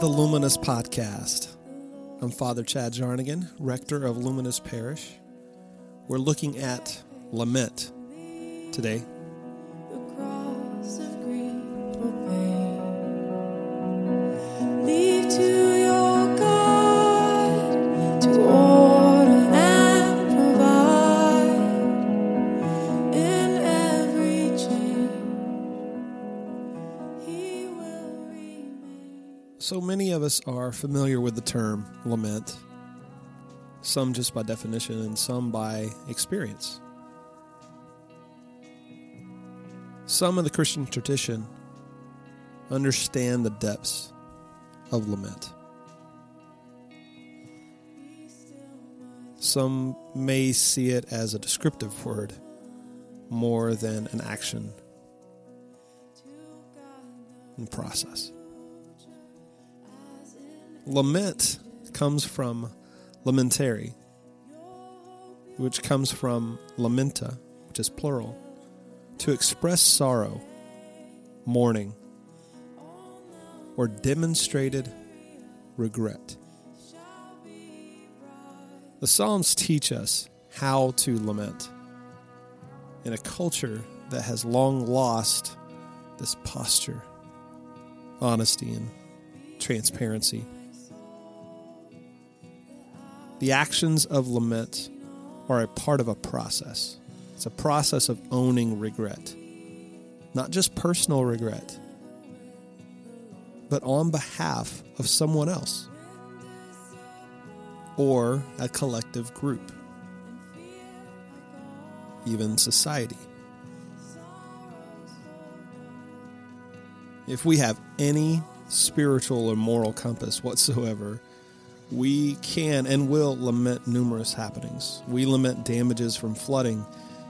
The Luminous Podcast. I'm Father Chad Jarnigan, rector of Luminous Parish. We're looking at lament today. Leave to So many of us are familiar with the term lament, some just by definition and some by experience. Some in the Christian tradition understand the depths of lament. Some may see it as a descriptive word more than an action and process. Lament comes from lamentari, which comes from lamenta, which is plural, to express sorrow, mourning, or demonstrated regret. The Psalms teach us how to lament in a culture that has long lost this posture, honesty, and transparency. The actions of lament are a part of a process. It's a process of owning regret, not just personal regret, but on behalf of someone else or a collective group, even society. If we have any spiritual or moral compass whatsoever, we can and will lament numerous happenings. We lament damages from flooding,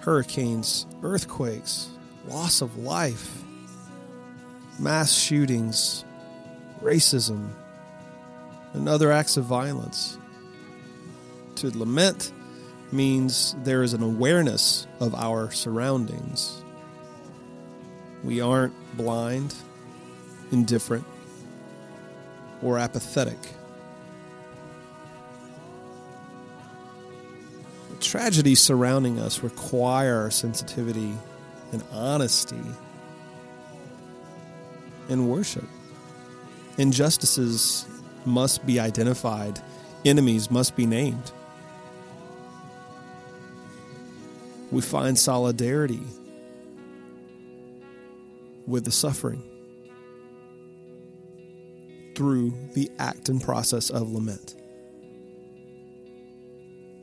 hurricanes, earthquakes, loss of life, mass shootings, racism, and other acts of violence. To lament means there is an awareness of our surroundings. We aren't blind, indifferent, or apathetic. Tragedies surrounding us require sensitivity and honesty and worship. Injustices must be identified, enemies must be named. We find solidarity with the suffering through the act and process of lament.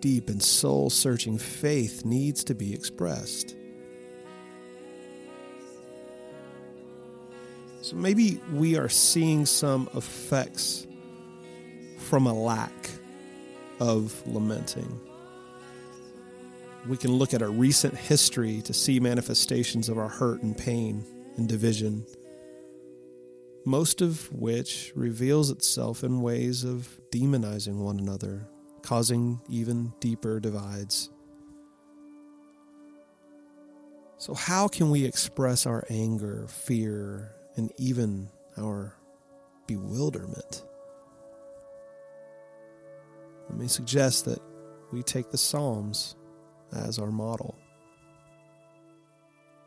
Deep and soul searching faith needs to be expressed. So maybe we are seeing some effects from a lack of lamenting. We can look at our recent history to see manifestations of our hurt and pain and division, most of which reveals itself in ways of demonizing one another, causing even deeper divides. So, how can we express our anger, fear, and even our bewilderment? Let me suggest that we take the Psalms as our model.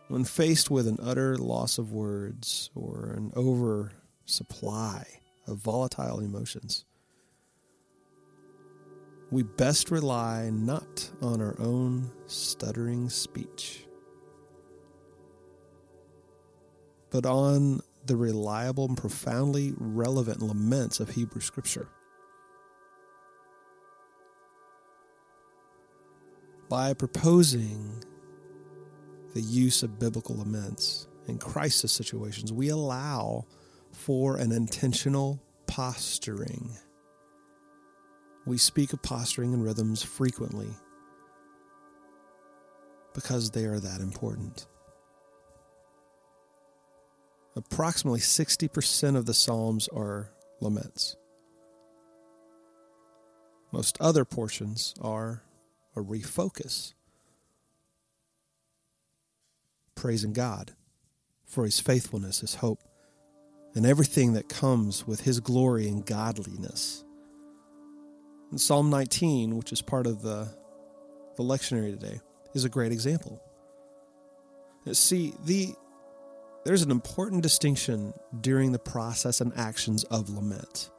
When faced with an utter loss of words or an oversupply of volatile emotions, we best rely not on our own stuttering speech, but on the reliable and profoundly relevant laments of Hebrew Scripture. by proposing the use of biblical laments in crisis situations, we allow for an intentional posturing. We speak of posturing and rhythms frequently because they are that important. Approximately 60% of the Psalms are laments. Most other portions are a refocus. Praising God for his faithfulness, his hope, and everything that comes with his glory and godliness. And Psalm 19, which is part of the, the lectionary today, is a great example. See, the there's an important distinction during the process and actions of lament.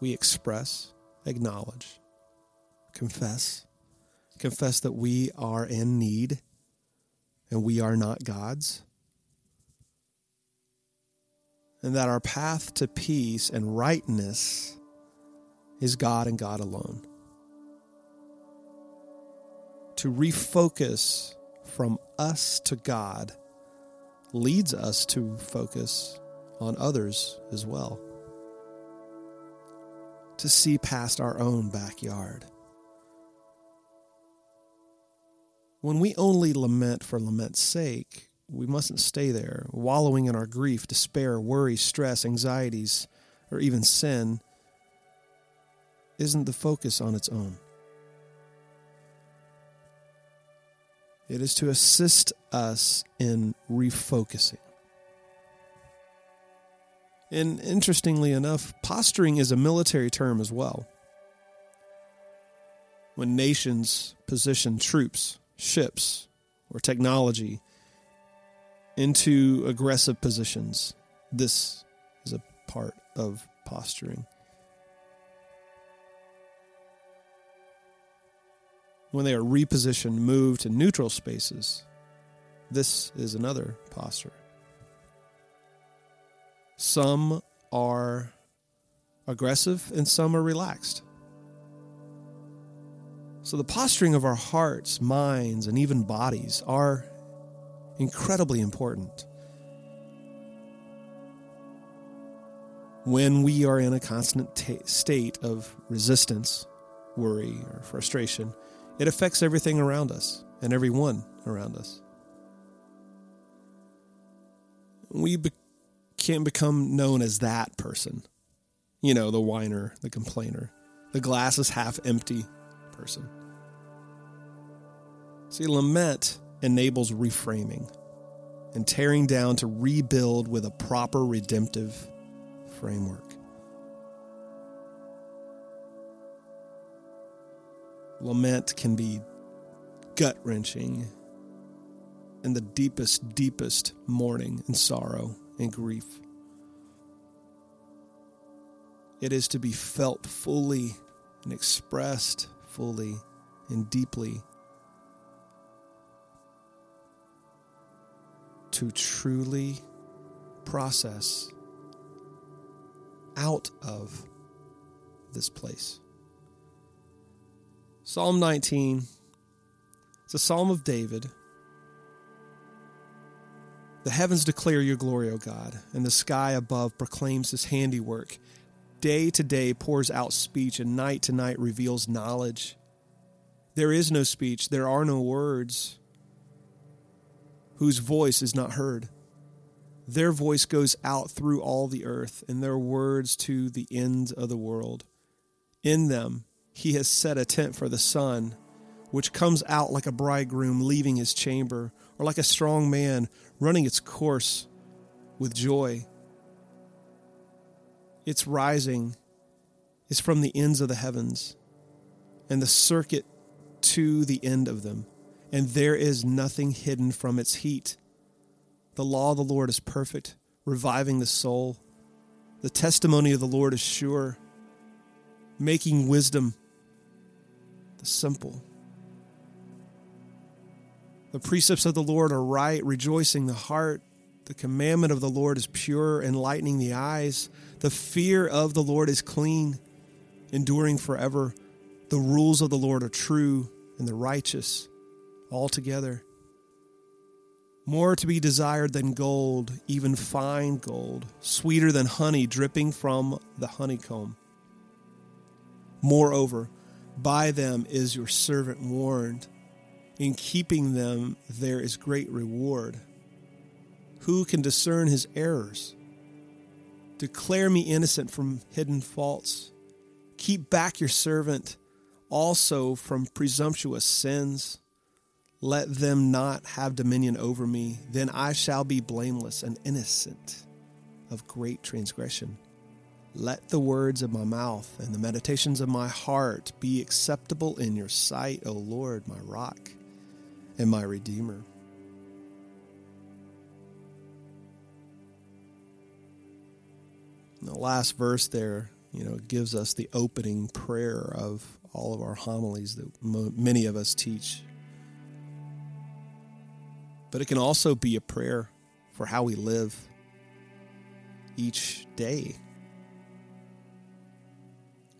We express, acknowledge, confess, confess that we are in need and we are not gods, and that our path to peace and rightness is God and God alone. To refocus from us to God leads us to focus on others as well. To see past our own backyard. When we only lament for lament's sake, we mustn't stay there, wallowing in our grief, despair, worry, stress, anxieties, or even sin isn't the focus on its own. It is to assist us in refocusing. And interestingly enough, posturing is a military term as well. When nations position troops, ships, or technology into aggressive positions, this is a part of posturing. When they are repositioned, moved to neutral spaces. This is another posture. Some are aggressive and some are relaxed. So, the posturing of our hearts, minds, and even bodies are incredibly important. When we are in a constant t- state of resistance, worry, or frustration, it affects everything around us and everyone around us. We be- can become known as that person. You know, the whiner, the complainer, the glass is half empty person. See, lament enables reframing and tearing down to rebuild with a proper redemptive framework. Lament can be gut wrenching and the deepest, deepest mourning and sorrow and grief. It is to be felt fully and expressed fully and deeply. To truly process out of this place. Psalm 19. It's a psalm of David. The heavens declare your glory, O God, and the sky above proclaims his handiwork. Day to day pours out speech, and night to night reveals knowledge. There is no speech, there are no words, whose voice is not heard. Their voice goes out through all the earth, and their words to the ends of the world. In them, he has set a tent for the sun, which comes out like a bridegroom leaving his chamber, or like a strong man running its course with joy. Its rising is from the ends of the heavens, and the circuit to the end of them, and there is nothing hidden from its heat. The law of the Lord is perfect, reviving the soul. The testimony of the Lord is sure, making wisdom the simple. The precepts of the Lord are right, rejoicing the heart. The commandment of the Lord is pure, enlightening the eyes. The fear of the Lord is clean, enduring forever. The rules of the Lord are true and the righteous altogether. More to be desired than gold, even fine gold, sweeter than honey dripping from the honeycomb. Moreover, by them is your servant warned. In keeping them, there is great reward. Who can discern his errors? Declare me innocent from hidden faults. Keep back your servant also from presumptuous sins. Let them not have dominion over me. Then I shall be blameless and innocent of great transgression. Let the words of my mouth and the meditations of my heart be acceptable in your sight, O Lord, my rock and my redeemer. And the last verse there, you know, gives us the opening prayer of all of our homilies that mo- many of us teach. But it can also be a prayer for how we live each day.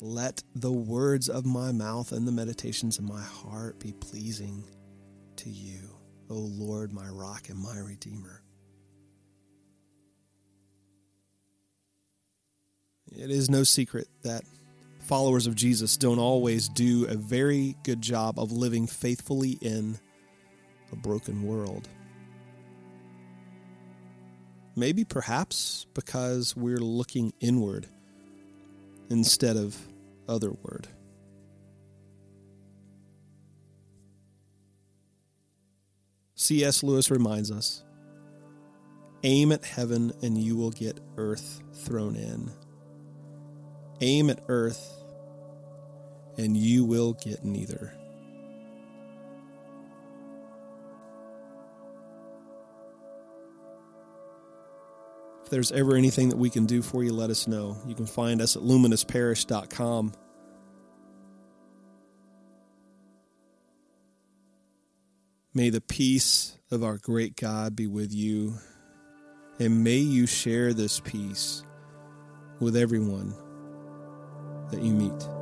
Let the words of my mouth and the meditations of my heart be pleasing to you, O Lord, my rock and my redeemer. It is no secret that followers of Jesus don't always do a very good job of living faithfully in a broken world. Maybe perhaps because we're looking inward instead of otherward. C.S. Lewis reminds us aim at heaven and you will get earth thrown in. Aim at earth and you will get neither. There's ever anything that we can do for you, let us know. You can find us at luminousparish.com. May the peace of our great God be with you, and may you share this peace with everyone that you meet.